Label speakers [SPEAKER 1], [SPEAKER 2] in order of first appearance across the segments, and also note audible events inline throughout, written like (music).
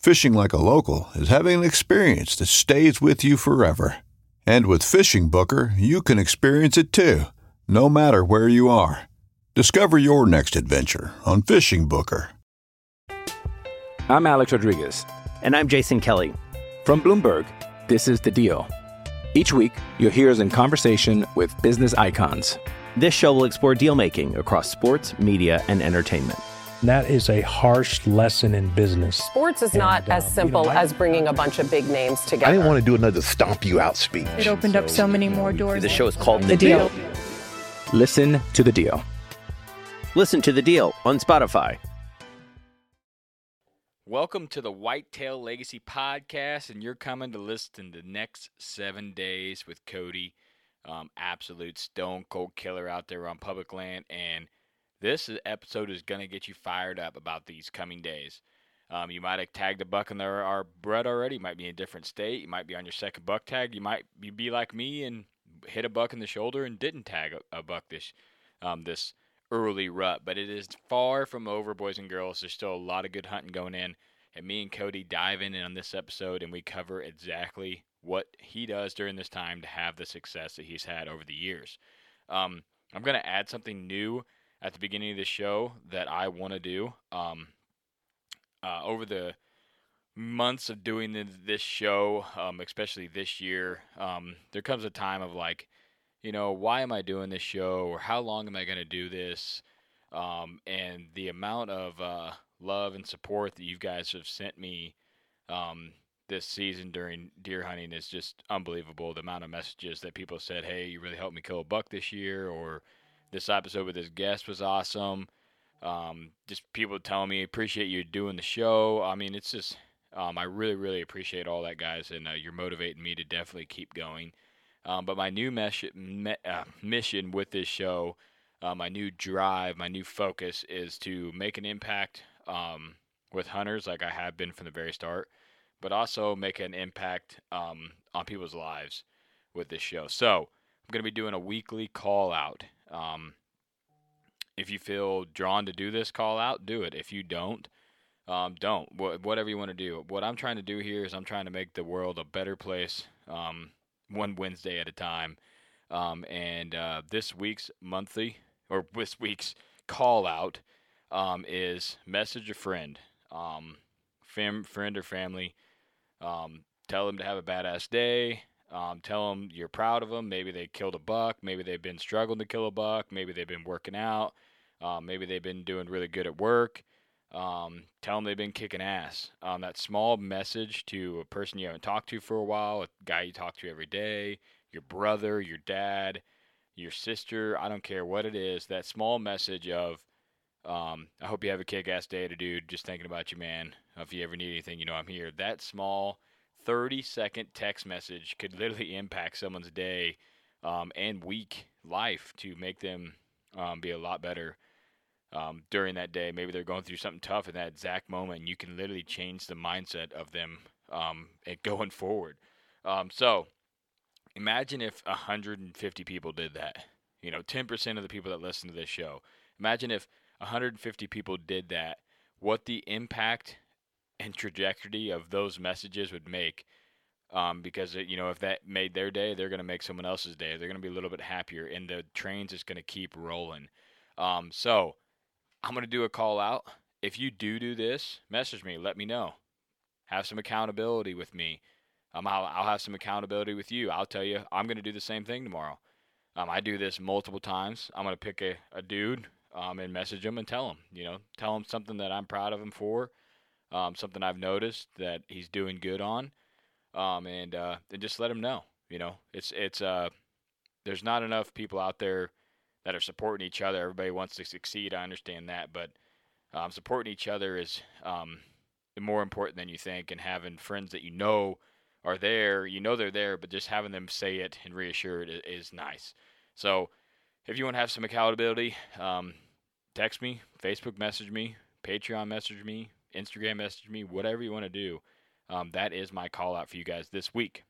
[SPEAKER 1] Fishing like a local is having an experience that stays with you forever. And with Fishing Booker, you can experience it too, no matter where you are. Discover your next adventure on Fishing Booker.
[SPEAKER 2] I'm Alex Rodriguez.
[SPEAKER 3] And I'm Jason Kelly.
[SPEAKER 2] From Bloomberg, this is The Deal. Each week, you'll hear us in conversation with business icons.
[SPEAKER 3] This show will explore deal making across sports, media, and entertainment.
[SPEAKER 4] That is a harsh lesson in business.
[SPEAKER 5] Sports is not
[SPEAKER 4] And, uh,
[SPEAKER 5] as simple
[SPEAKER 4] you know, I-
[SPEAKER 5] as bringing a bunch of big names together.
[SPEAKER 6] I didn't want to do another stomp you out speech.
[SPEAKER 7] It opened up so many more doors.
[SPEAKER 3] The show is called
[SPEAKER 5] The Deal.
[SPEAKER 2] Listen to The Deal.
[SPEAKER 3] Listen to the deal on Spotify.
[SPEAKER 8] Welcome to the Whitetail Legacy Podcast, and you're coming to listen to the next seven days with Cody. Um, absolute stone cold killer out there on public land, and this episode is going to get you fired up about these coming days. Um, you might have tagged a buck in their our bread already. You might be in a different state. You might be on your second buck tag. You might be, be like me and hit a buck in the shoulder and didn't tag a, a buck this um, this early rut. But it is far from over, boys and girls. There's still a lot of good hunting going in. And me and Cody dive in on this episode and we cover exactly what he does during this time to have the success that he's had over the years. Um, I'm going to add something new at the beginning of the show that I want to do. Um, uh, over the months of doing th- this show, um, especially this year, um, there comes a time of like, you know, why am I doing this show or how long am I going to do this? Um, and the amount of uh, love and support that you guys have sent me um, this season during deer hunting is just unbelievable. The amount of messages that people said, "Hey, you really helped me kill a buck this year," or "This episode with this guest was awesome." Um, just people telling me, "Appreciate you doing the show." I mean, it's just um, I really, really appreciate all that, guys, and uh, you're motivating me to definitely keep going. Um, but my new me- uh, mission with this show, uh, my new drive, my new focus is to make an impact um, with hunters, like I have been from the very start, but also make an impact um, on people's lives with this show. So I'm going to be doing a weekly call out. Um, if you feel drawn to do this call out, do it. If you don't, um, don't. Wha whatever you want to do. What I'm trying to do here is I'm trying to make the world a better place, um, one Wednesday at a time. Um, and uh, this week's monthly or this week's call out um, is message a friend, um, fam- friend or family. Um, tell them to have a badass day. Um, tell them you're proud of them. Maybe they killed a buck. Maybe they've been struggling to kill a buck. Maybe they've been working out. Um, maybe they've been doing really good at work. Um, tell them they've been kicking ass. Um, that small message to a person you haven't talked to for a while, a guy you talk to every day, your brother, your dad, your sister, I don't care what it is, that small message of, um, I hope you have a kick ass day to dude, just thinking about you, man. If you ever need anything, you know I'm here. That small 30 second text message could literally impact someone's day um, and week life to make them um, be a lot better um, during that day. Maybe they're going through something tough in that exact moment, and you can literally change the mindset of them um, (laughs) going forward. Um, so, Imagine if 150 people did that. You know, 10% of the people that listen to this show. Imagine if 150 people did that, what the impact and trajectory of those messages would make. Um, because you know, if that made their day, they're going to make someone else's day. They're going to be a little bit happier, and the train's just going to keep rolling. Um, so, I'm going to do a call out. If you do do this, message me. Let me know. Have some accountability with me. Um, I'll, I'll have some accountability with you. I'll tell you, I'm going to do the same thing tomorrow. Um, I do this multiple times. I'm going to pick a, a dude um, and message him and tell him, you know, tell him something that I'm proud of him for, um, something I've noticed that he's doing good on, um, and uh, and just let him know. You know, it's it's uh, there's not enough people out there that are supporting each other. Everybody wants to succeed. I understand that, but um, supporting each other is um, more important than you think, and having friends that you know are there, you know they're there, but just having them say it and reassure it is, is nice. So if you want to have some accountability, um, text me, Facebook message me, Patreon message me, Instagram message me, whatever you want to do. Um, that is my call out for you guys this week.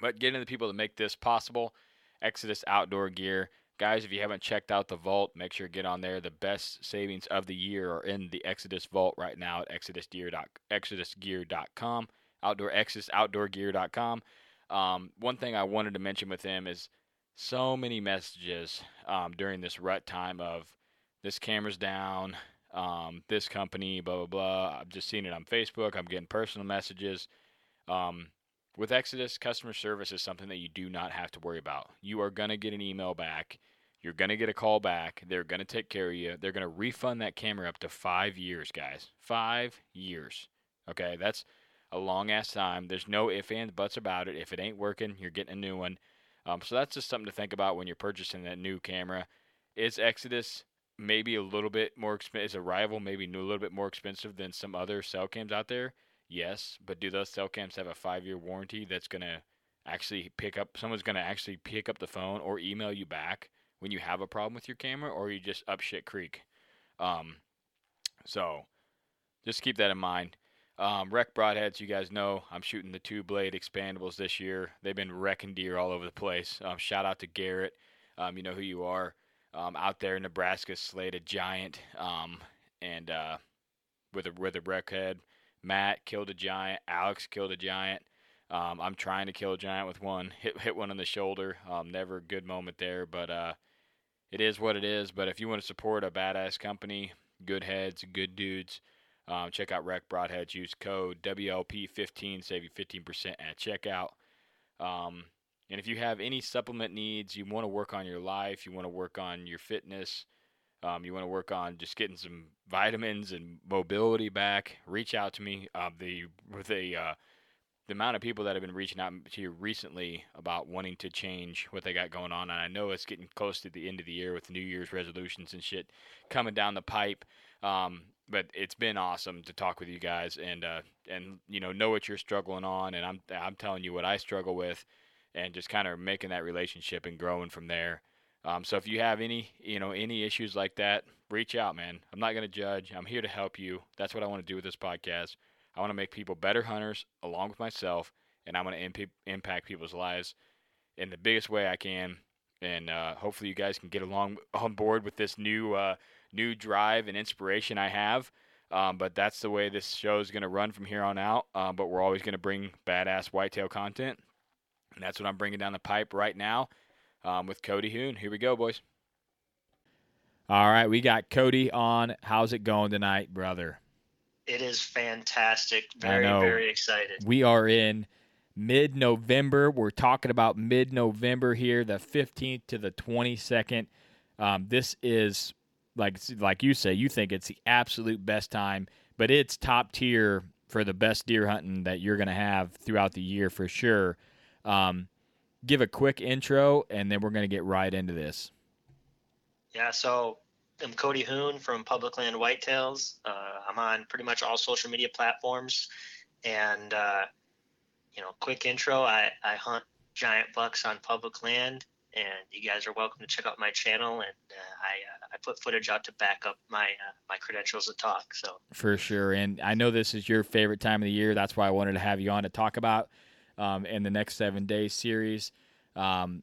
[SPEAKER 8] But getting the people to make this possible, Exodus Outdoor Gear. Guys, if you haven't checked out the vault, make sure to get on there. The best savings of the year are in the Exodus vault right now at exodusgear. exodusgear.com, outdoor exodus outdoorgear.com. Um, one thing I wanted to mention with them is so many messages um, during this rut time of this camera's down, um, this company, blah blah blah. I've just seen it on Facebook. I'm getting personal messages. Um, with Exodus, customer service is something that you do not have to worry about. You are gonna get an email back. You're gonna get a call back. They're gonna take care of you. They're gonna refund that camera up to five years, guys. Five years. Okay, that's a long ass time. There's no ifs ands buts about it. If it ain't working, you're getting a new one. Um, so that's just something to think about when you're purchasing that new camera. Is Exodus maybe a little bit more expensive? Is a rival maybe a little bit more expensive than some other cell cams out there? Yes, but do those cell cams have a five year warranty that's gonna actually pick up? Someone's gonna actually pick up the phone or email you back when you have a problem with your camera, or you just up shit creek. Um, so just keep that in mind. Um, Rec Broadheads, you guys know I'm shooting the two blade expandables this year. They've been wrecking deer all over the place. Um, shout out to Garrett. Um, you know who you are. Um, out there Nebraska, slayed a giant. Um, and uh, with a with a rec head, Matt killed a giant. Alex killed a giant. Um, I'm trying to kill a giant with one. Hit hit one on the shoulder. never a good moment there, but uh, it is what it is. But if you want to support a badass company, good heads, good dudes. Um, check out Rec Broadheads. Use code WLP15, save you 15% at checkout. Um, and if you have any supplement needs, you want to work on your life, you want to work on your fitness, um, you want to work on just getting some vitamins and mobility back, reach out to me. Uh, the with a uh, the amount of people that have been reaching out to you recently about wanting to change what they got going on, and I know it's getting close to the end of the year with New Year's resolutions and shit coming down the pipe. Um, but it's been awesome to talk with you guys and uh, and you know know what you're struggling on, and I'm I'm telling you what I struggle with, and just kind of making that relationship and growing from there. Um, so if you have any you know any issues like that, reach out, man. I'm not gonna judge. I'm here to help you. That's what I want to do with this podcast. I want to make people better hunters along with myself, and I'm gonna imp- impact people's lives in the biggest way I can. And uh, hopefully you guys can get along (laughs) on board with this new. Uh, new drive and inspiration I have. Um, but that's the way this show is going to run from here on out. Um, but we're always going to bring badass whitetail content. And that's what I'm bringing down the pipe right now um, with Cody Huhn. Here we go, boys. All right, we got Cody on. How's it going tonight, brother?
[SPEAKER 9] It is fantastic. Very, very excited.
[SPEAKER 8] We are in mid November. We're talking about mid November here, the 15th to the 22nd. Um, this is like like you say, you think it's the absolute best time, but it's top tier for the best deer hunting that you're going to have throughout the year for sure. Um, give a quick intro, and then we're going to get right into this.
[SPEAKER 9] Yeah, so I'm Cody Huhn from Public Land Whitetails. Uh, I'm on pretty much all social media platforms, and uh, you know, quick intro. I, I hunt giant bucks on public land, and you guys are welcome to check out my channel. And uh, I uh, I put footage out to back up my uh, my credentials to talk. So
[SPEAKER 8] for sure, and I know this is your favorite time of the year. That's why I wanted to have you on to talk about um, in the next seven days series. Um,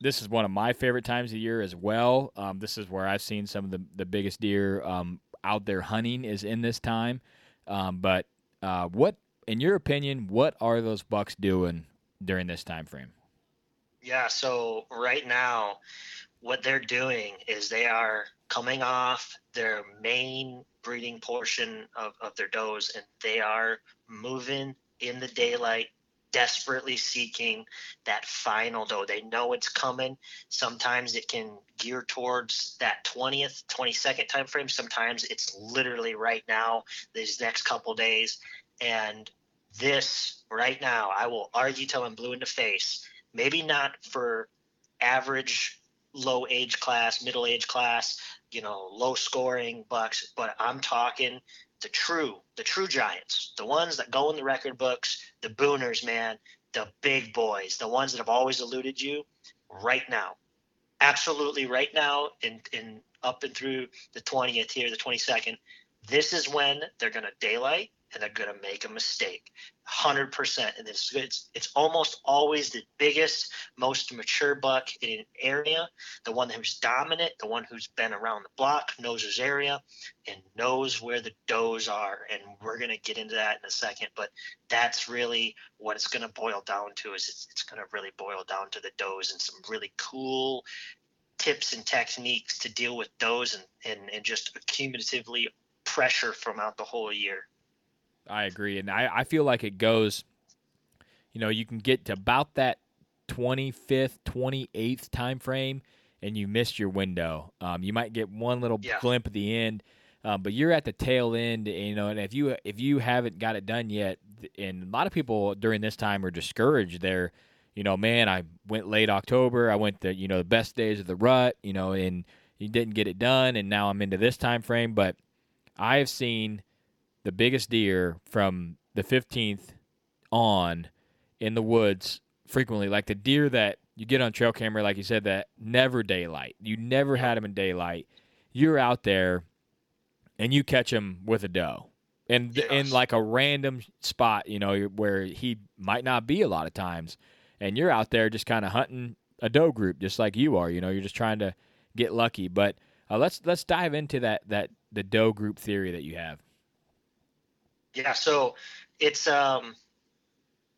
[SPEAKER 8] this is one of my favorite times of year as well. Um, this is where I've seen some of the, the biggest deer um, out there hunting is in this time. Um, but uh, what, in your opinion, what are those bucks doing during this time frame?
[SPEAKER 9] Yeah, so right now, what they're doing is they are coming off their main breeding portion of, of their does and they are moving in the daylight desperately seeking that final doe. They know it's coming. Sometimes it can gear towards that 20th, 22nd time frame. Sometimes it's literally right now, these next couple days. And this right now, I will argue till I'm blue in the face. Maybe not for average low age class, middle age class, you know, low scoring bucks, but I'm talking the true, the true giants, the ones that go in the record books, the booners, man, the big boys, the ones that have always eluded you right now. Absolutely right now and in up and through the 20th here, the 22nd, this is when they're going to daylight and they're going to make a mistake. 100% and it's, it's it's almost always the biggest most mature buck in an area the one who's dominant the one who's been around the block knows his area and knows where the does are. And we're going to get into that in a second but that's really what it's going to boil down to is it's, it's going to really boil down to the does and some really cool tips and techniques to deal with those and, and, and just accumulatively pressure from out the whole year
[SPEAKER 8] I agree, and I, I feel like it goes. You know, you can get to about that 25th, 28th time frame, and you missed your window. Um, you might get one little
[SPEAKER 9] Yeah.
[SPEAKER 8] glimpse at the end, um, but you're at the tail end. You know, and if you if you haven't got it done yet, and a lot of people during this time are discouraged. They're, you know, man, I went late October. I went the you know the best days of the rut. You know, and you didn't get it done, and now I'm into this time frame. But I have seen the biggest deer from the 15th on in the woods frequently. Like the deer that you get on trail camera like you said that never daylight. You never had them in daylight. You're out there and you catch them with a doe. And in like a random spot you know where he might not be a lot of times and you're out there just kind of hunting a doe group just like you are you know you're just trying to get lucky. But uh, let's let's dive into that that the doe group theory that you have
[SPEAKER 9] Yeah, so it's um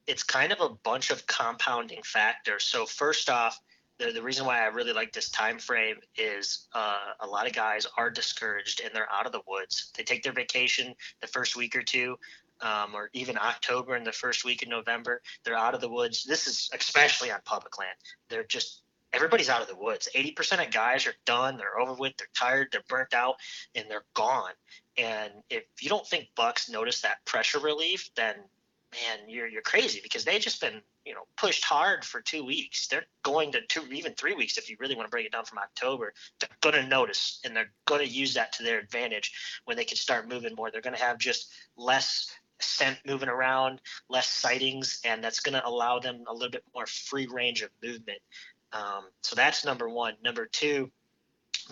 [SPEAKER 9] it's kind of a bunch of compounding factors. So first off, the, the reason why I really like this time frame is uh, a lot of guys are discouraged and they're out of the woods. They take their vacation the first week or two, um, or even October and the first week in November. They're out of the woods. This is especially on public land. They're just everybody's out of the woods. 80% of guys are done. They're over with. They're tired. They're burnt out, and they're gone. And if you don't think Bucks notice that pressure relief, then man, you're you're crazy because they've just been you know pushed hard for two weeks. They're going to two even three weeks if you really want to break it down from October. They're gonna notice and they're gonna use that to their advantage when they can start moving more. They're gonna have just less scent moving around, less sightings, and that's gonna allow them a little bit more free range of movement. Um, so that's number one. Number two,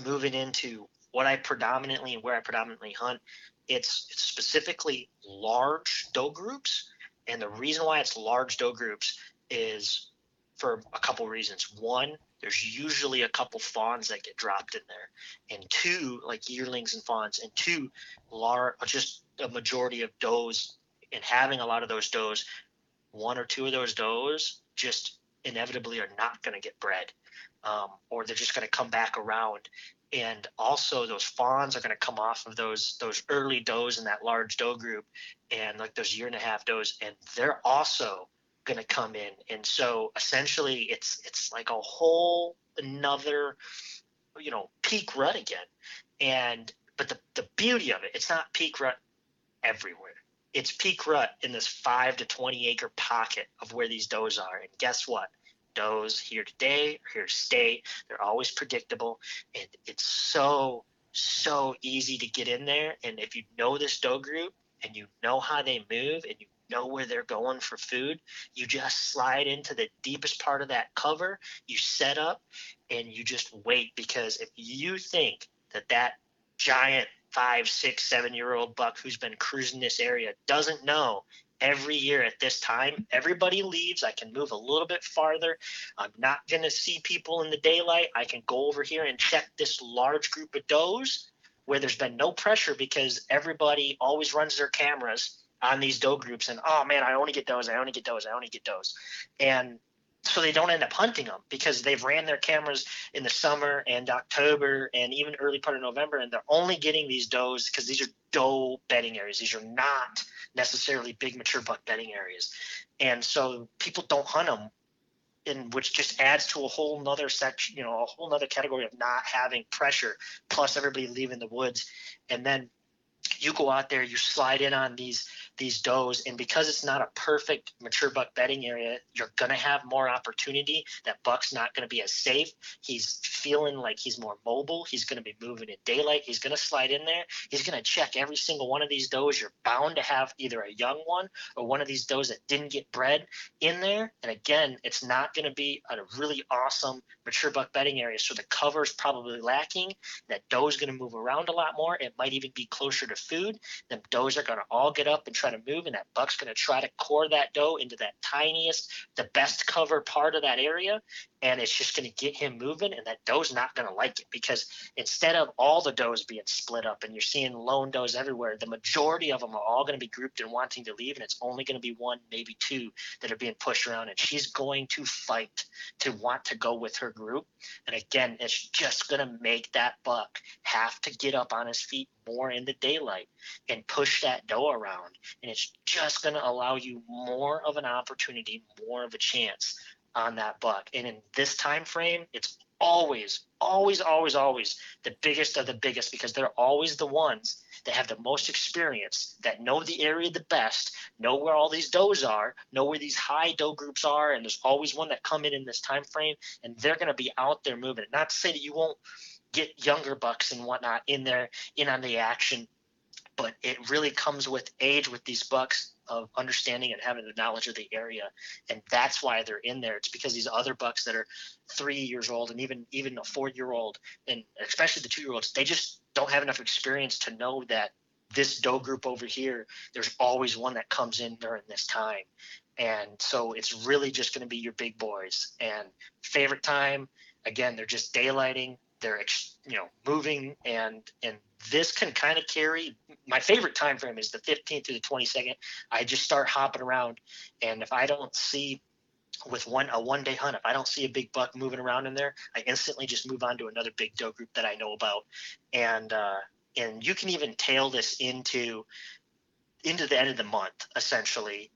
[SPEAKER 9] moving into what I predominantly and where I predominantly hunt, it's, specifically large doe groups. And the reason why it's large doe groups is for a couple reasons. One, there's usually a couple fawns that get dropped in there, and two, like yearlings and fawns, and two, lar- just a majority of does. And having a lot of those does, one or two of those does just inevitably are not going to get bred, um, or they're just going to come back around. And also, those fawns are going to come off of those those early does in that large doe group, and like those year and a half does, and they're also going to come in. And so, essentially, it's it's like a whole another, you know, peak rut again. And but the the beauty of it, it's not peak rut everywhere it's peak rut in this five to 20 acre pocket of where these does are. And guess what? Does here today, are here to stay. They're always predictable. And it's so, so easy to get in there. And if you know this doe group and you know how they move and you know where they're going for food, you just slide into the deepest part of that cover, you set up, and you just wait. Because if you think that that giant five, six, seven year old buck who's been cruising this area doesn't know every year at this time. Everybody leaves. I can move a little bit farther. I'm not going to see people in the daylight. I can go over here and check this large group of does where there's been no pressure because everybody always runs their cameras on these doe groups and oh man, I only get those, I only get those, I only get those. And so they don't end up hunting them because they've ran their cameras in the summer and October and even early part of November, and they're only getting these does because these are doe bedding areas. These are not necessarily big mature buck bedding areas, and so people don't hunt them. In which just adds to a whole nother section, you know, a whole nother category of not having pressure, plus everybody leaving the woods, and then you go out there, you slide in on these these does, and because it's not a perfect mature buck bedding area, you're gonna have more opportunity. That buck's not gonna be as safe. He's feeling like he's more mobile. He's gonna be moving in daylight. He's gonna slide in there. He's gonna check every single one of these does. You're bound to have either a young one or one of these does that didn't get bred in there. And again, it's not gonna be a really awesome mature buck bedding area. So the cover's probably lacking. That doe's gonna move around a lot more. It might even be closer to food. Them does are gonna all get up and try to move, and that buck's going to try to core that doe into that tiniest, the best cover part of that area, and it's just going to get him moving. And that doe's not going to like it because instead of all the does being split up and you're seeing lone does everywhere, the majority of them are all going to be grouped and wanting to leave, and it's only going to be one, maybe two that are being pushed around, and she's going to fight to want to go with her group. And again, it's just going to make that buck have to get up on his feet more in the daylight and push that doe around and it's just going to allow you more of an opportunity more of a chance on that buck. And in this time frame it's always always always always the biggest of the biggest because they're always the ones that have the most experience that know the area the best know where all these does are know where these high doe groups are and there's always one that come in in this time frame and they're going to be out there moving. Not to say that you won't get younger bucks and whatnot in there in on the action but it really comes with age with these bucks of understanding and having the knowledge of the area. And that's why they're in there. It's because these other bucks that are three years old and even even a four year old and especially the two year olds they just don't have enough experience to know that this doe group over here there's always one that comes in during this time. And so it's really just going to be your big boys. And favorite time again they're just daylighting they're you know moving and and this can kind of carry. My favorite time frame is the 15th through the 22nd i just start hopping around and if i don't see with one a one day hunt if i don't see a big buck moving around in there i instantly just move on to another big doe group that i know about. And uh and you can even tail this into into the end of the month essentially.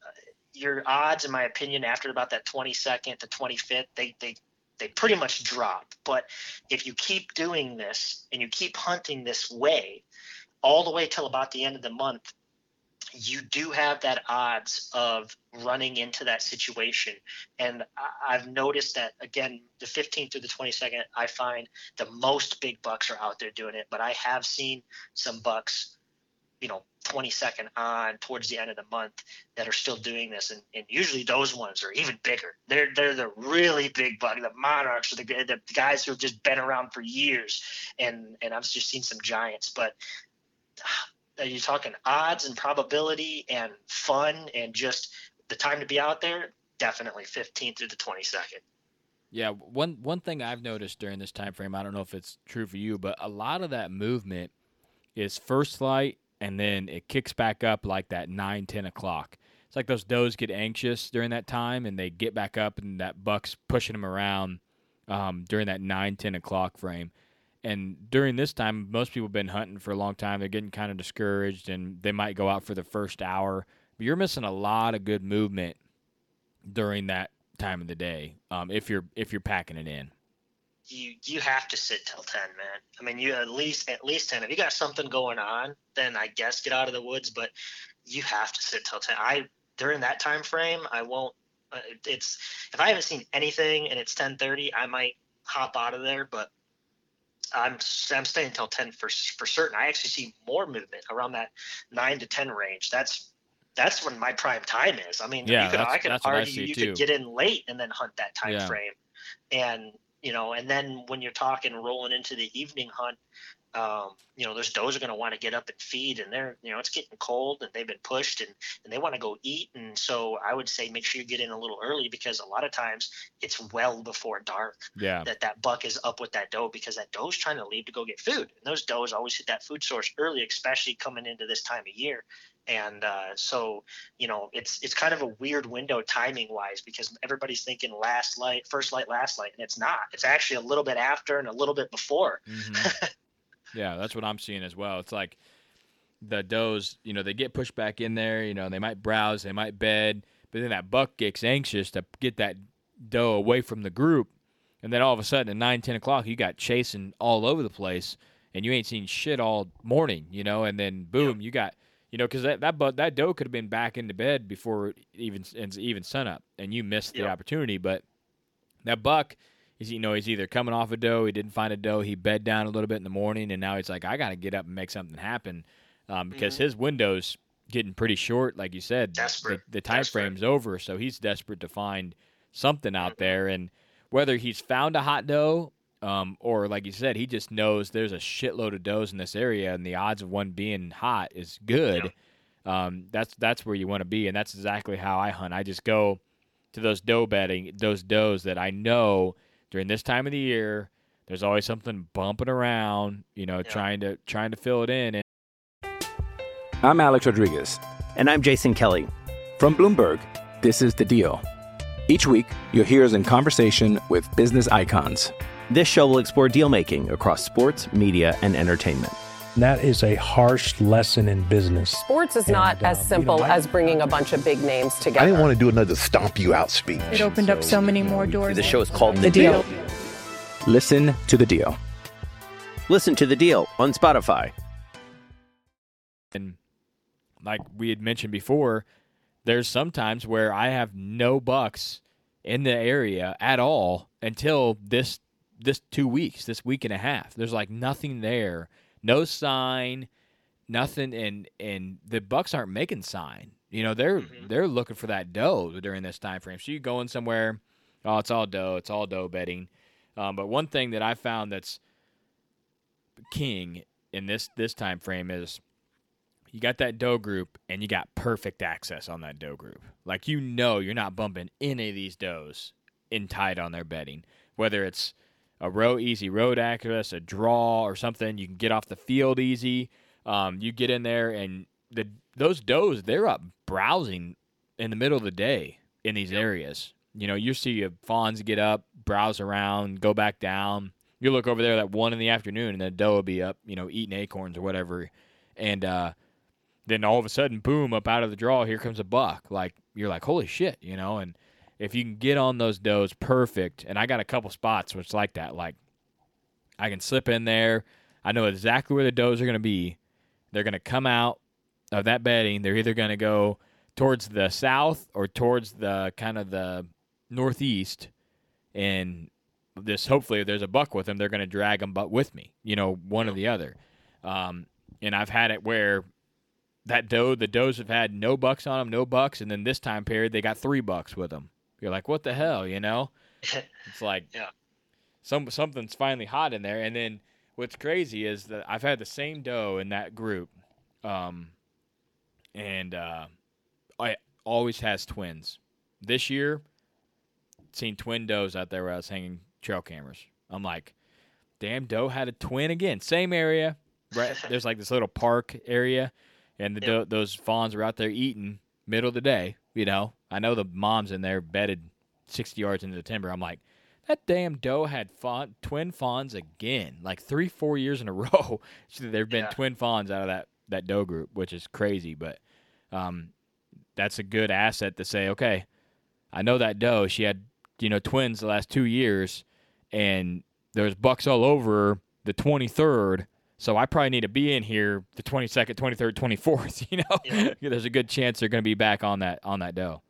[SPEAKER 9] Your odds in my opinion after about that 22nd to 25th they they they pretty much drop. But if you keep doing this and you keep hunting this way all the way till about the end of the month, you do have that odds of running into that situation. And I've noticed that again, the 15th to the 22nd, I find the most big bucks are out there doing it. But I have seen some bucks, you know, 22nd on towards the end of the month that are still doing this. And, and usually those ones are even bigger. They're they're the really big bug. The monarchs the, the guys who have just been around for years. And and i've just seen some giants. But (sighs) are you talking odds and probability and fun and just the time to be out there? Definitely 15th through the 22nd
[SPEAKER 8] yeah, one one thing I've noticed during this time frame, I don't know if it's true for you, but a lot of that movement is first light and then it kicks back up like that 9 10 o'clock. It's like those does get anxious during that time and they get back up and that buck's pushing them around um, during that 9 10 o'clock frame. And during this time most people have been hunting for a long time. They're getting kind of discouraged and they might go out for the first hour. But you're missing a lot of good movement during that time of the day um, if you're if you're packing it in
[SPEAKER 9] you you have to sit till 10 man. I mean you at least at least 10 if you got something going on then i guess get out of the woods but you have to sit till 10 i during that time frame i won't uh, it's if i haven't seen anything and it's 10:30 i might hop out of there but i'm i'm staying until 10 for for certain. I actually see more movement around that 9 to 10 range. That's that's when my prime time is. I mean
[SPEAKER 8] yeah,
[SPEAKER 9] you could i could argue you
[SPEAKER 8] too.
[SPEAKER 9] could get in late and then hunt that time
[SPEAKER 8] Yeah.
[SPEAKER 9] frame. And you know and then when you're talking rolling into the evening hunt um, you know, those does are going to want to get up and feed, and they're, you know, it's getting cold, and they've been pushed, and and they want to go eat, and so I would say make sure you get in a little early because a lot of times it's well before dark
[SPEAKER 8] Yeah.
[SPEAKER 9] that that buck is up with that doe because that doe's trying to leave to go get food, and those does always hit that food source early, especially coming into this time of year. And uh, so, you know, it's it's kind of a weird window timing wise because everybody's thinking last light, first light, last light, and it's not. It's actually a little bit after and a little bit before.
[SPEAKER 8] Mhm. (laughs) yeah, that's what I'm seeing as well. It's like the does, you know, they get pushed back in there. You know, they might browse, they might bed, but then that buck gets anxious to get that doe away from the group, and then all of a sudden at nine, ten o'clock, you got chasing all over the place, and you ain't seen shit all morning. You know, and then boom, you got. You know, because that that, buck, that doe could have been back into bed before even even sunup, and you missed the
[SPEAKER 9] Yeah.
[SPEAKER 8] opportunity. But that buck, is, you know, he's either coming off a doe, he didn't find a doe, he bed down a little bit in the morning, and now he's like, I got to get up and make something happen, um, because
[SPEAKER 9] Mhm.
[SPEAKER 8] his window's getting pretty short, like you said.
[SPEAKER 9] Desperate.
[SPEAKER 8] The, the time
[SPEAKER 9] Desperate.
[SPEAKER 8] frame's over, so he's desperate to find something out
[SPEAKER 9] Mhm.
[SPEAKER 8] there, and whether he's found a hot doe, um, or like you said, he just knows there's a shitload of does in this area, and the odds of one being hot is good. Um, that's that's where you want to be, and that's exactly how I hunt. I just go to those doe bedding, those does that I know during this time of the year. There's always something bumping around, you know, trying to trying to fill it in. And
[SPEAKER 2] I'm Alex Rodriguez.
[SPEAKER 3] And I'm Jason Kelly.
[SPEAKER 2] From Bloomberg, this is The Deal. Each week, you'll hear us in conversation with business icons.
[SPEAKER 3] This show will explore deal making across sports, media, and entertainment.
[SPEAKER 4] That is a harsh lesson in business.
[SPEAKER 5] Sports is not
[SPEAKER 4] And, uh,
[SPEAKER 5] as
[SPEAKER 4] you
[SPEAKER 5] simple
[SPEAKER 4] know, I-
[SPEAKER 5] as bringing a bunch of big names together.
[SPEAKER 6] I didn't want to do another stomp you out speech.
[SPEAKER 7] It opened up so many more doors.
[SPEAKER 3] The show is called
[SPEAKER 7] The Deal.
[SPEAKER 2] Listen to The Deal.
[SPEAKER 3] Listen to the deal on Spotify.
[SPEAKER 8] and like we had mentioned before, there's sometimes where I have no bucks in the area at all until this this two weeks, this week and a half. There's like nothing there, no sign, nothing, and and the bucks aren't making sign. You know, they're
[SPEAKER 9] Mhm.
[SPEAKER 8] they're looking for that doe during this time frame. So you going somewhere, oh, it's all doe, it's all doe bedding. Um, but one thing that I found that's king in this this time frame is you got that doe group and you got perfect access on that doe group. Like you know you're not bumping any of these does in tight on their bedding. Whether it's a row easy road access, a draw or something, you can get off the field easy. Um, you get in there and the those does they're up browsing in the middle of the day in these areas. You know, you see uh, fawns get up, browse around, go back down. You look over there at one in the afternoon, and the doe will be up, you know, eating acorns or whatever, and uh, then all of a sudden, boom, up out of the draw, here comes a buck. Like you're like, holy shit, you know. And if you can get on those does, perfect. And I got a couple spots which like that. Like I can slip in there. I know exactly where the does are going to be. They're going to come out of that bedding. They're either going to go towards the south or towards the kind of the northeast. And this, hopefully, if there's a buck with them, they're going to drag them, but with me, you know, one or the other. Um, and I've had it where that doe, the does have had no bucks on them, no bucks, and then this time period they got three bucks with them. You're like, what the hell, you know? It's like, (laughs)
[SPEAKER 9] Yeah.
[SPEAKER 8] some something's finally hot in there. And then what's crazy is that I've had the same doe in that group, um, and uh, I always has twins. This year, seen twin does out there where I was hanging trail cameras. I'm like, damn, doe had a twin again, same area. Right, (laughs) there's like this little park area, and the doe, those fawns are out there eating middle of the day. You know, I know the mom's in there bedded 60 yards into the timber. I'm like, that damn doe had fawn, twin fawns again, like three, four years in a (laughs) row. So there've been
[SPEAKER 9] Yeah.
[SPEAKER 8] twin fawns out of that that doe group, which is crazy. But um, that's a good asset to say, okay, I know that doe. She had you know twins the last two years, and there's bucks all over the 23rd. So I probably need to be in here the 22nd, 23rd, 24th. You know,
[SPEAKER 9] Yeah.
[SPEAKER 8] there's a good chance they're going to be back on that on that doe.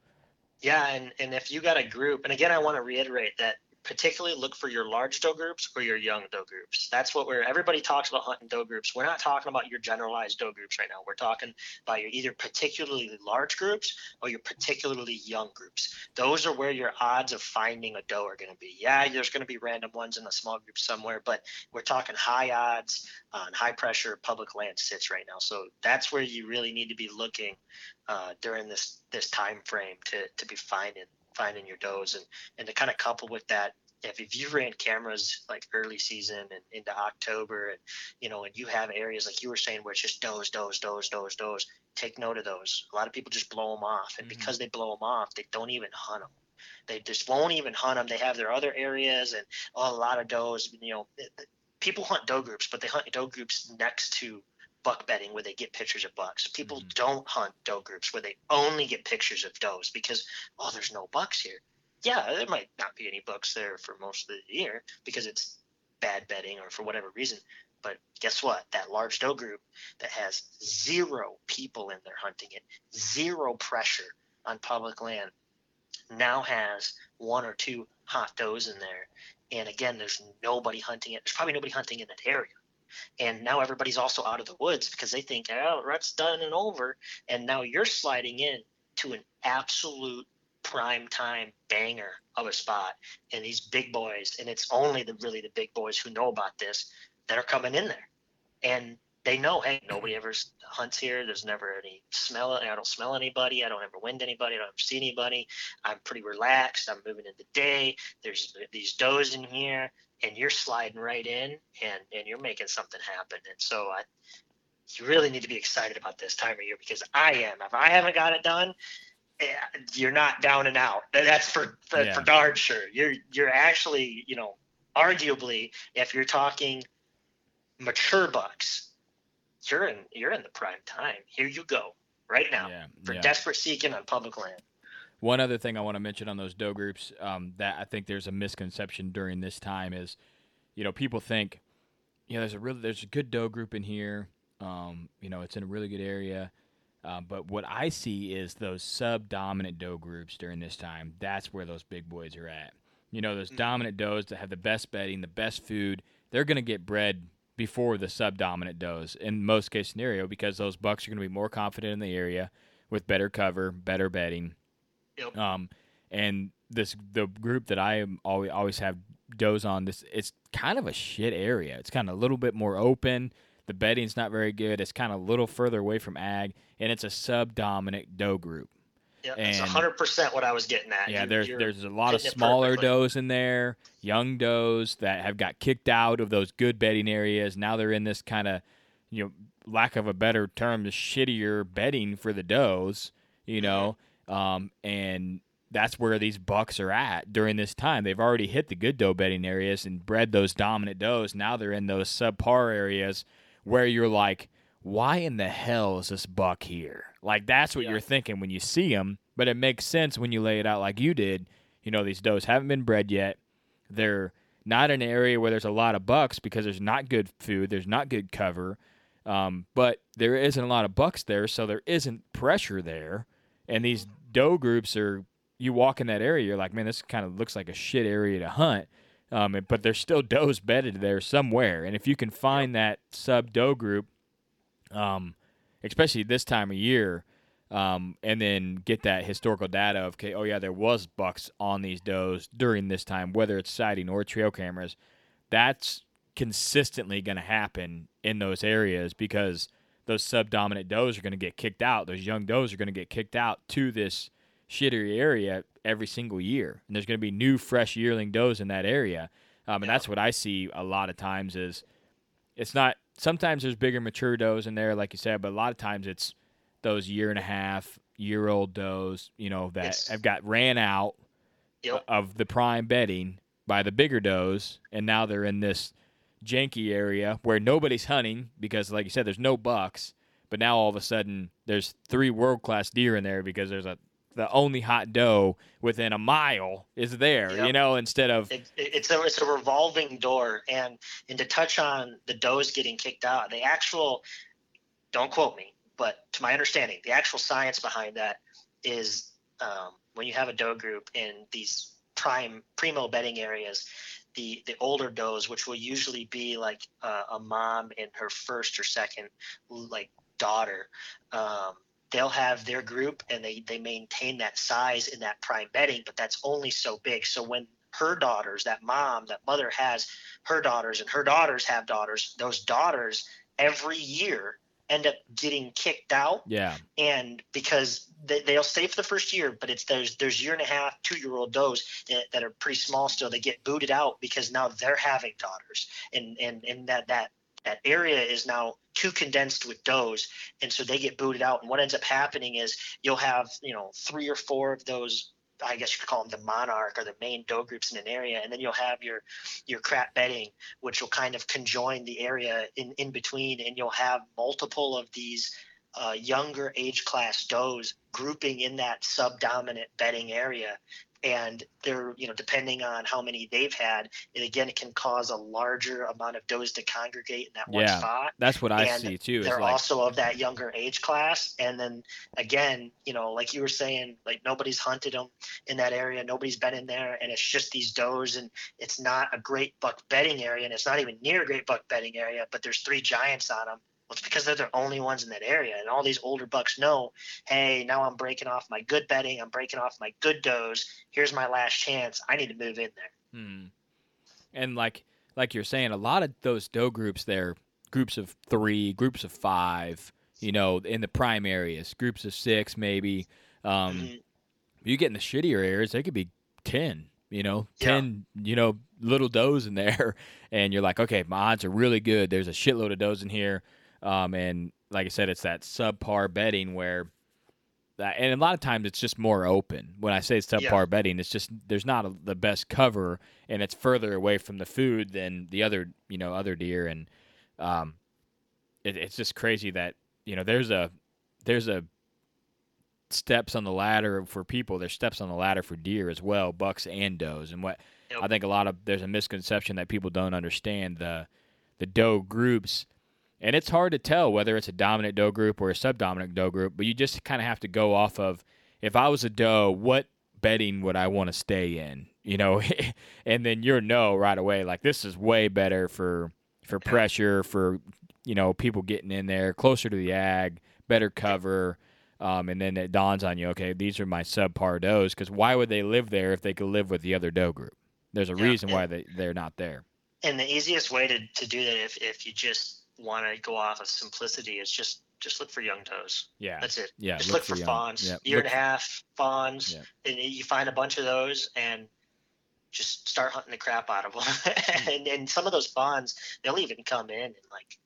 [SPEAKER 9] Yeah, and and if you got a group, and again, I want to reiterate that particularly look for your large doe groups or your young doe groups. That's what we're everybody talks about hunting doe groups. We're not talking about your generalized doe groups right now. We're talking about your either particularly large groups or your particularly young groups. Those are where your odds of finding a doe are going to be. Yeah, there's going to be random ones in a small group somewhere, but we're talking high odds on high pressure public land sits right now. So that's where you really need to be looking uh, during this this time frame to to be finding finding your does and and to kind of couple with that if, if you ran cameras like early season and into October and you know and you have areas like you were saying where it's just does does does does does take note of those. A lot of people just blow them off and mm-hmm. because they blow them off they don't even hunt them they just won't even hunt them they have their other areas and oh, a lot of does you know people hunt doe groups but they hunt doe groups next to buck bedding where they get pictures of bucks. People mm-hmm. don't hunt doe groups where they only get pictures of does because oh, there's no bucks here. Yeah, there might not be any bucks there for most of the year because it's bad bedding or for whatever reason. But guess what? That large doe group that has zero people in there hunting it, zero pressure on public land, now has one or two hot does in there. And again, there's nobody hunting it. There's probably nobody hunting in that area and now everybody's also out of the woods because they think oh rut's done and over. And now you're sliding in to an absolute prime time banger of a spot. And these big boys and it's only the really the big boys who know about this that are coming in there. And they know hey nobody ever hunts here there's never any smell i don't smell anybody i don't ever wind anybody i don't ever see anybody i'm pretty relaxed i'm moving in the day there's these does in here and you're sliding right in and and you're making something happen. And so I, you really need to be excited about this time of year because I am. If I haven't got it done, eh, you're not down and out. That's for for, yeah. for darn sure. You're you're actually you know arguably if you're talking mature bucks, you're in you're in the prime time. Here you go right now yeah, for yeah. desperate seeking on public land.
[SPEAKER 8] One other thing I want to mention on those doe groups um, that I think there's a misconception during this time is, you know, people think, you know, there's a really there's a good doe group in here. Um, you know, it's in a really good area. Uh, but what I see is those sub-dominant doe groups during this time. That's where those big boys are at. You know, those mm-hmm. dominant does that have the best bedding, the best food. They're going to get bred before the sub-dominant does in most case scenario because those bucks are going to be more confident in the area with better cover, better bedding,
[SPEAKER 9] Yep.
[SPEAKER 8] Um, and this the group that I am always always have does on this. It's kind of a shit area. It's kind of a little bit more open. The bedding's not very good. It's kind of a little further away from ag, and it's a sub-dominant doe group.
[SPEAKER 9] Yeah, that's hundred percent what I was getting at.
[SPEAKER 8] Yeah, you, there's there's a lot of smaller does in there, young does that have got kicked out of those good bedding areas. Now they're in this kind of, you know, lack of a better term, the shittier bedding for the does. You know, um, and that's where these bucks are at during this time. They've already hit the good doe bedding areas and bred those dominant does. Now they're in those subpar areas where you're like, why in the hell is this buck here? Like that's what yeah. you're thinking when you see them. But it makes sense when you lay it out like you did. You know, these does haven't been bred yet. They're not in an area where there's a lot of bucks because there's not good food, there's not good cover. Um, but there isn't a lot of bucks there, so there isn't pressure there. And these doe groups are you walk in that area, you're like, man, this kind of looks like a shit area to hunt. Um, but there's still does bedded there somewhere, and if you can find that sub doe group, um, especially this time of year, um, and then get that historical data of, okay, oh yeah, there was bucks on these does during this time, whether it's sighting or trail cameras. That's consistently going to happen in those areas because those subdominant does are going to get kicked out. Those young does are going to get kicked out to this shittier area every single year, and there's going to be new, fresh yearling does in that area. Um, and yeah. that's what I see a lot of times is it's not. Sometimes there's bigger mature does in there, like you said, but a lot of times it's those year and a half, year old does, you know, that it's, have got ran out yep. of the prime bedding by the bigger does, and now they're in this janky area where nobody's hunting because, like you said, there's no bucks. But now all of a sudden, there's three world class deer in there because there's a the only hot doe within a mile is there. Yep. You know, instead of
[SPEAKER 9] it, it's a it's a revolving door. And and to touch on the does getting kicked out, the actual don't quote me, but to my understanding, the actual science behind that is um, when you have a doe group in these prime primo bedding areas, the the older does, which will usually be like uh, a mom and her first or second like daughter, um, they'll have their group and they they maintain that size in that prime bedding, but that's only so big. So when her daughters, that mom, that mother has her daughters, and her daughters have daughters, those daughters every year end up getting kicked out.
[SPEAKER 8] Yeah.
[SPEAKER 9] And because they, they'll stay for the first year, but it's there's there's year and a half, two year old does that, that are pretty small still. They get booted out because now they're having daughters, and and and that that that area is now too condensed with does, and so they get booted out. And what ends up happening is you'll have you know three or four of those I guess you could call them the monarch or the main doe groups in an area, and then you'll have your your crap bedding, which will kind of conjoin the area in in between, and you'll have multiple of these uh, younger age class does grouping in that subdominant bedding area and they're you know depending on how many they've had and again it can cause a larger amount of does to congregate in that one
[SPEAKER 8] yeah,
[SPEAKER 9] spot.
[SPEAKER 8] that's what i
[SPEAKER 9] and
[SPEAKER 8] see too
[SPEAKER 9] they're
[SPEAKER 8] like,
[SPEAKER 9] also of that younger age class. And then again you know like you were saying like nobody's hunted them in that area. Nobody's been in there. And it's just these does and it's not a great buck bedding area and it's not even near a great buck bedding area but there's three giants on them well, it's because they're the only ones in that area. And all these older bucks know, hey, now I'm breaking off my good bedding. I'm breaking off my good does. Here's my last chance. I need to move in there.
[SPEAKER 8] Hmm. And like like you're saying, a lot of those doe groups, they're groups of three, groups of five. You know, in the prime areas, groups of six maybe. Um,
[SPEAKER 9] Mm-hmm.
[SPEAKER 8] You get in the shittier areas, they could be ten. You know, ten. You know, little does in there, (laughs) and you're like, okay, my odds are really good. There's a shitload of does in here. Um, and like I said, it's that subpar bedding where that, and a lot of times it's just more open. When I say it's subpar
[SPEAKER 9] Yeah.
[SPEAKER 8] bedding, it's just there's not a, the best cover, and it's further away from the food than the other, you know, other deer, and um, it, it's just crazy that you know there's a there's a steps on the ladder for people. There's steps on the ladder for deer as well, bucks and does, and what
[SPEAKER 9] Yep.
[SPEAKER 8] I think a lot of there's a misconception that people don't understand the the doe groups and it's hard to tell whether it's a dominant doe group or a subdominant doe group, but you just kind of have to go off of if I was a doe, what bedding would I want to stay in? You know, (laughs) and then you're no right away. Like this is way better for for pressure, for you know people getting in there closer to the ag, better cover. Um, and then it dawns on you, okay, these are my subpar does. Because why would they live there if they could live with the other doe group? There's a
[SPEAKER 9] Yeah,
[SPEAKER 8] reason why they, they're not there.
[SPEAKER 9] And the easiest way to, to do that if, if you just want to go off of simplicity is just just look for young does.
[SPEAKER 8] Yeah.
[SPEAKER 9] That's it.
[SPEAKER 8] Yeah,
[SPEAKER 9] Just
[SPEAKER 8] look
[SPEAKER 9] look,
[SPEAKER 8] for
[SPEAKER 9] fawns. Year
[SPEAKER 8] look
[SPEAKER 9] and a half fawns. And you find a bunch of those and just start hunting the crap out of them. (laughs) Hmm. and, and some of those fawns, they'll even come in in like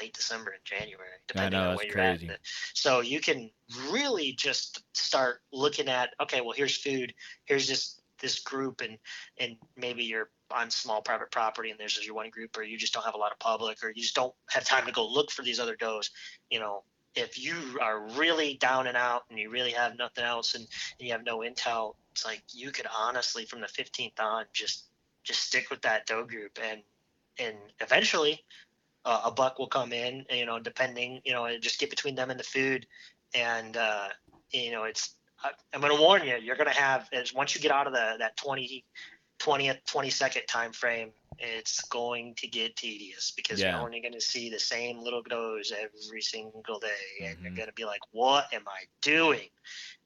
[SPEAKER 9] late December and January, depending
[SPEAKER 8] know,
[SPEAKER 9] on where you're
[SPEAKER 8] crazy.
[SPEAKER 9] at. So you can really just start looking at, okay, well, here's food. Here's just this group and and maybe you're on small private property and there's your one group or you just don't have a lot of public or you just don't have time to go look for these other does you know if you are really down and out and you really have nothing else and, and you have no intel it's like you could honestly from the 15th on just just stick with that doe group and and eventually uh, a buck will come in you know depending you know just get between them and the food and uh, you know it's I- I'm going to warn you. You're going to have once you get out of the that 20, 20th, 22nd time frame, it's going to get tedious because
[SPEAKER 8] Yeah.
[SPEAKER 9] you're only going to see the same little goes every single day, and
[SPEAKER 8] Mhm.
[SPEAKER 9] you're going to be like, "What am I doing?"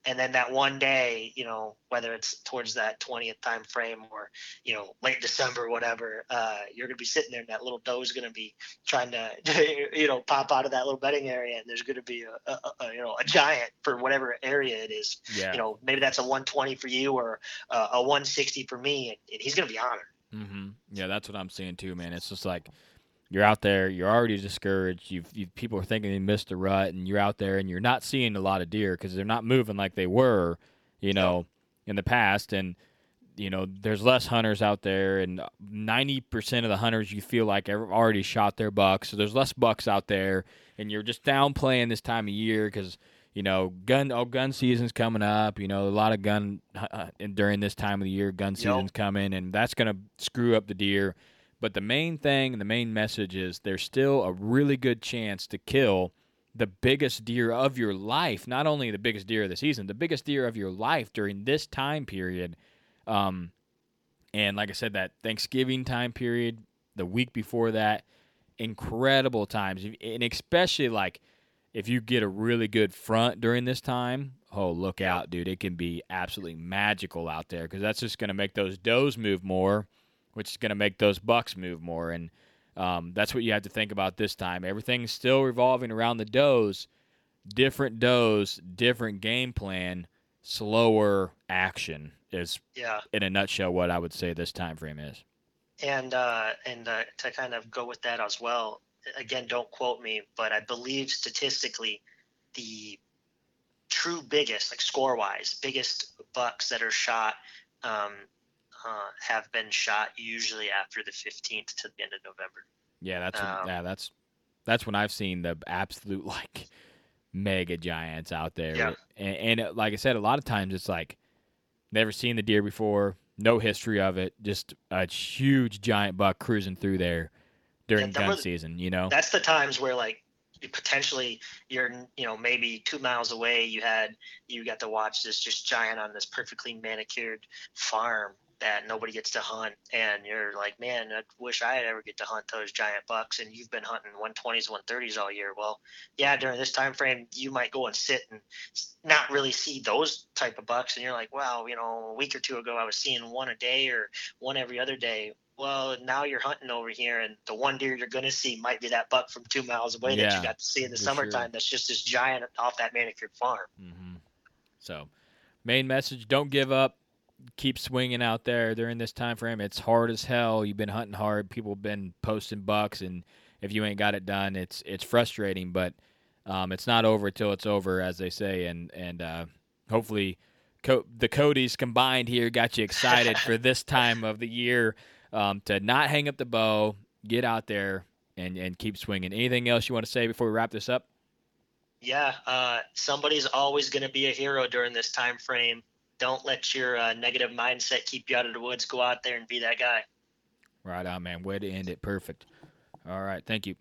[SPEAKER 9] And then that one day, you know, whether it's towards that 20th time frame or you know late December, whatever, uh, you're going to be sitting there, and that little doe is going to be trying to, (laughs) you know, pop out of that little bedding area, and there's going to be a, a, a you know a giant for whatever area it is
[SPEAKER 8] Yeah.
[SPEAKER 9] you know, maybe that's a 120 for you or uh, a 160 for me, and, and he's going to be honored.
[SPEAKER 8] mm-hmm. Yeah, that's what I'm seeing too, man. It's just like you're out there, you're already discouraged. You've, you people are thinking they missed the rut, and you're out there and you're not seeing a lot of deer because they're not moving like they were, you know, in the past. And you know, there's less hunters out there, and 90% of the hunters you feel like have already shot their bucks. So there's less bucks out there, and you're just downplaying this time of year because you know, gun oh gun season's coming up. You know, a lot of gun uh, and during this time of the year, gun season's coming, and that's gonna screw up the deer. But the main thing, and the main message is there's still a really good chance to kill the biggest deer of your life. Not only the biggest deer of the season, the biggest deer of your life during this time period. Um, And like I said, that Thanksgiving time period, the week before that, incredible times, and especially like if you get a really good front during this time. Oh, look out, dude! It can be absolutely magical out there because that's just going to make those does move more, which is going to make those bucks move more, and um, that's what you have to think about this time. Everything's still revolving around the does, different does, different game plan, slower action is
[SPEAKER 9] yeah.
[SPEAKER 8] in a nutshell what I would say this time frame is.
[SPEAKER 9] And uh, and uh, to kind of go with that as well, again, don't quote me, but I believe statistically, the true biggest, like score wise, biggest bucks that are shot um, uh, have been shot usually after the 15th to the end of November.
[SPEAKER 8] Yeah, that's um, yeah, that's that's when I've seen the absolute (laughs) like mega giants out there.
[SPEAKER 9] Yeah.
[SPEAKER 8] And, and uh, like I said, a lot of times it's like never seen the deer before, no history of it, just a huge giant buck cruising through there during yeah, gun season. You know,
[SPEAKER 9] that's the times where like potentially you're you know maybe two miles away you had you got to watch this just giant on this perfectly manicured farm that nobody gets to hunt and you're like man i wish i had ever get to hunt those giant bucks and you've been hunting 120s 130s all year well yeah during this time frame you might go and sit and not really see those type of bucks and you're like well you know a week or two ago i was seeing one a day or one every other day well now you're hunting over here and the one deer you're going to see might be that buck from two miles away yeah, that you got to see in the summertime sure. that's just this giant off that manicured farm
[SPEAKER 8] mm-hmm. so main message don't give up keep swinging out there during this time frame. It's hard as hell. You've been hunting hard. People have been posting bucks, and if you ain't got it done, it's it's frustrating. But um, it's not over till it's over, as they say. And and uh, hopefully, Co- the Cody's combined here got you excited for this (laughs) time of the year um, to not hang up the bow, get out there, and and keep swinging. Anything else you want to say before we wrap this up?
[SPEAKER 9] Yeah, uh, somebody's always going to be a hero during this time frame don't let your uh, negative mindset keep you out of the woods. Go out there and be that guy.
[SPEAKER 8] Right on, man. Way to end it. Perfect. All right. Thank you.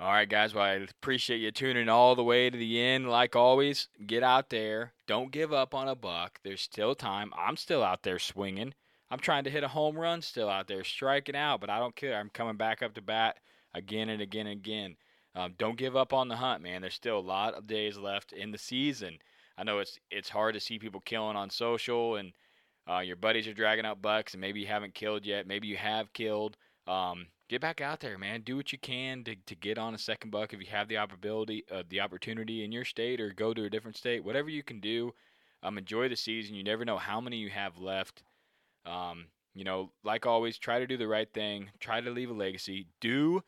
[SPEAKER 8] All right, guys. Well, I appreciate you tuning all the way to the end. Like always, get out there. Don't give up on a buck. There's still time. I'm still out there swinging. I'm trying to hit a home run still out there, striking out, but I don't care. I'm coming back up to bat again and again and again. Um, don't give up on the hunt, man. There's still a lot of days left in the season. I know it's it's hard to see people killing on social, and uh, your buddies are dragging out bucks, and maybe you haven't killed yet. Maybe you have killed. Um, get back out there, man. Do what you can to, to get on a second buck if you have the opportunity uh, the opportunity in your state, or go to a different state. Whatever you can do, um, enjoy the season. You never know how many you have left. Um, you know, like always, try to do the right thing. Try to leave a legacy. Do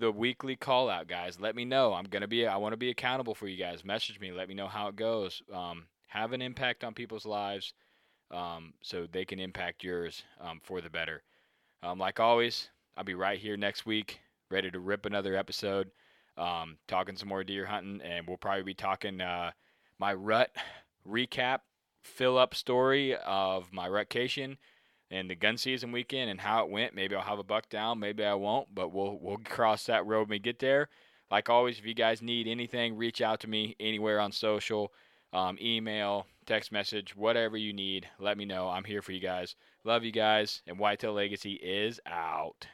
[SPEAKER 8] the weekly call out, guys. Let me know. I'm gonna be. I want to be accountable for you guys. Message me. Let me know how it goes. Um, have an impact on people's lives, um, so they can impact yours um, for the better. Um, like always, I'll be right here next week, ready to rip another episode, um, talking some more deer hunting, and we'll probably be talking uh, my rut recap, fill up story of my rutcation and the gun season weekend and how it went. Maybe I'll have a buck down, maybe I won't, but we'll we'll cross that road when we get there. Like always, if you guys need anything, reach out to me anywhere on social, um, email, text message, whatever you need. Let me know. I'm here for you guys. Love you guys, and Whitetail Legacy is out.